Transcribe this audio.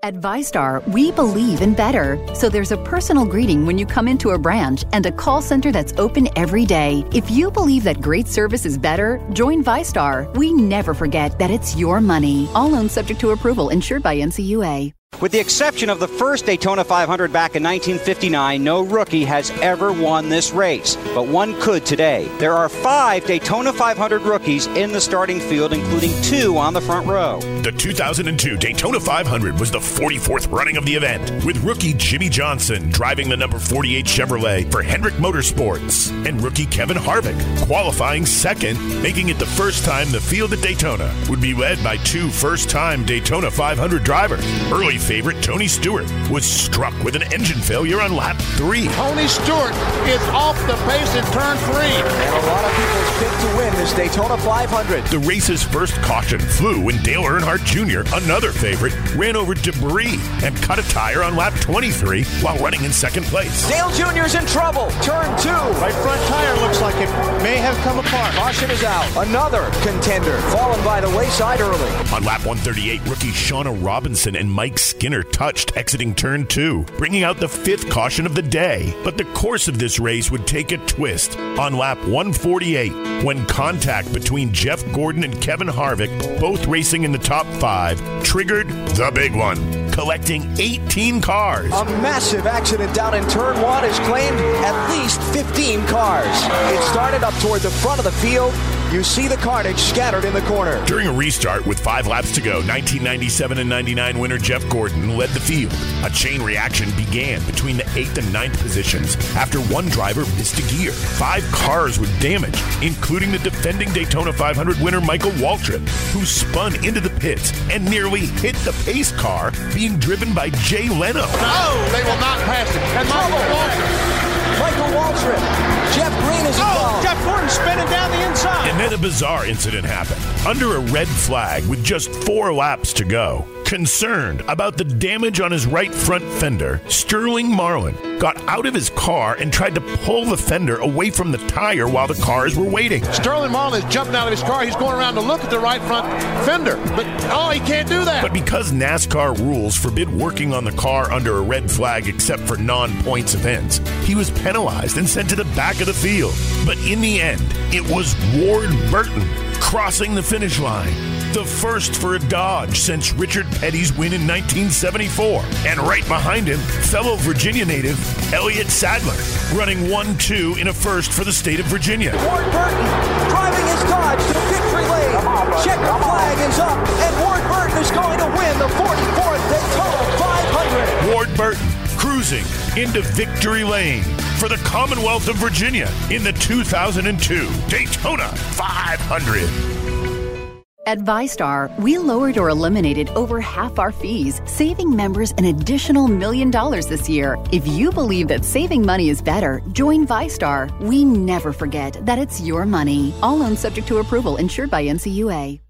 At VyStar, we believe in better. So there's a personal greeting when you come into a branch and a call center that's open every day. If you believe that great service is better, join VyStar. We never forget that it's your money. All loans subject to approval, insured by NCUA. With the exception of the first Daytona 500 back in 1959, no rookie has ever won this race, but one could today. There are five Daytona 500 rookies in the starting field, including two on the front row. The 2002 Daytona 500 was the 44th running of the event, with rookie Jimmie Johnson driving the number 48 Chevrolet for Hendrick Motorsports, and rookie Kevin Harvick qualifying second, making it the first time the field at Daytona would be led by two first time Daytona 500 drivers. Early favorite Tony Stewart was struck with an engine failure on lap three. Tony Stewart is off the pace in turn three. And a lot of people's pick to win this Daytona 500. The race's first caution flew when Dale Earnhardt Jr., another favorite, ran over debris and cut a tire on lap 23 while running in second place. Dale Jr.'s in trouble. Turn two. Right front tire looks like it may have come apart. Caution is out. Another contender fallen by the wayside early. On lap 138, rookie Shawna Robinson and Mike Skinner touched exiting turn two, bringing out the fifth caution of the day. But the course of this race would take a twist on lap 148 when contact between Jeff Gordon and Kevin Harvick, both racing in the top five, triggered the big one, collecting 18 cars. A massive accident down in turn one has claimed at least 15 cars. It started up toward the front of the field. You see the carnage scattered in the corner. During a restart with five laps to go, 1997 and 99 winner Jeff Gordon led the field. A chain reaction began between the eighth and ninth positions after one driver missed a gear. Five cars were damaged, including the defending Daytona 500 winner Michael Waltrip, who spun into the pits and nearly hit the pace car being driven by Jay Leno. No, they will not pass it. And Michael Waltrip. Michael Waltrip. Jeff Green is oh, involved. Oh, Jeff Gordon spinning down the inside. And then a bizarre incident happened. Under a red flag with just four laps to go, concerned about the damage on his right front fender, Sterling Marlin got out of his car and tried to pull the fender away from the tire while the cars were waiting. Sterling Marlin is jumping out of his car. He's going around to look at the right front fender. But, oh, he can't do that. But because NASCAR rules forbid working on the car under a red flag except for non points events, he was penalized and sent to the back of the field. But in the end, it was Ward Burton crossing the finish line. The first for a Dodge since Richard Petty's win in 1974. And right behind him, fellow Virginia native Elliott Sadler, running 1 2 in a first for the state of Virginia. Ward Burton driving his Dodge to victory lane. Checker flag is up, and Ward Burton is going to win the 44th Daytona 500. Ward Burton cruising into victory lane for the Commonwealth of Virginia in the 2002 Daytona 500. At VyStar, we lowered or eliminated over half our fees, saving members an additional million dollars this year. If you believe that saving money is better, join VyStar. We never forget that it's your money. All loans subject to approval, insured by NCUA.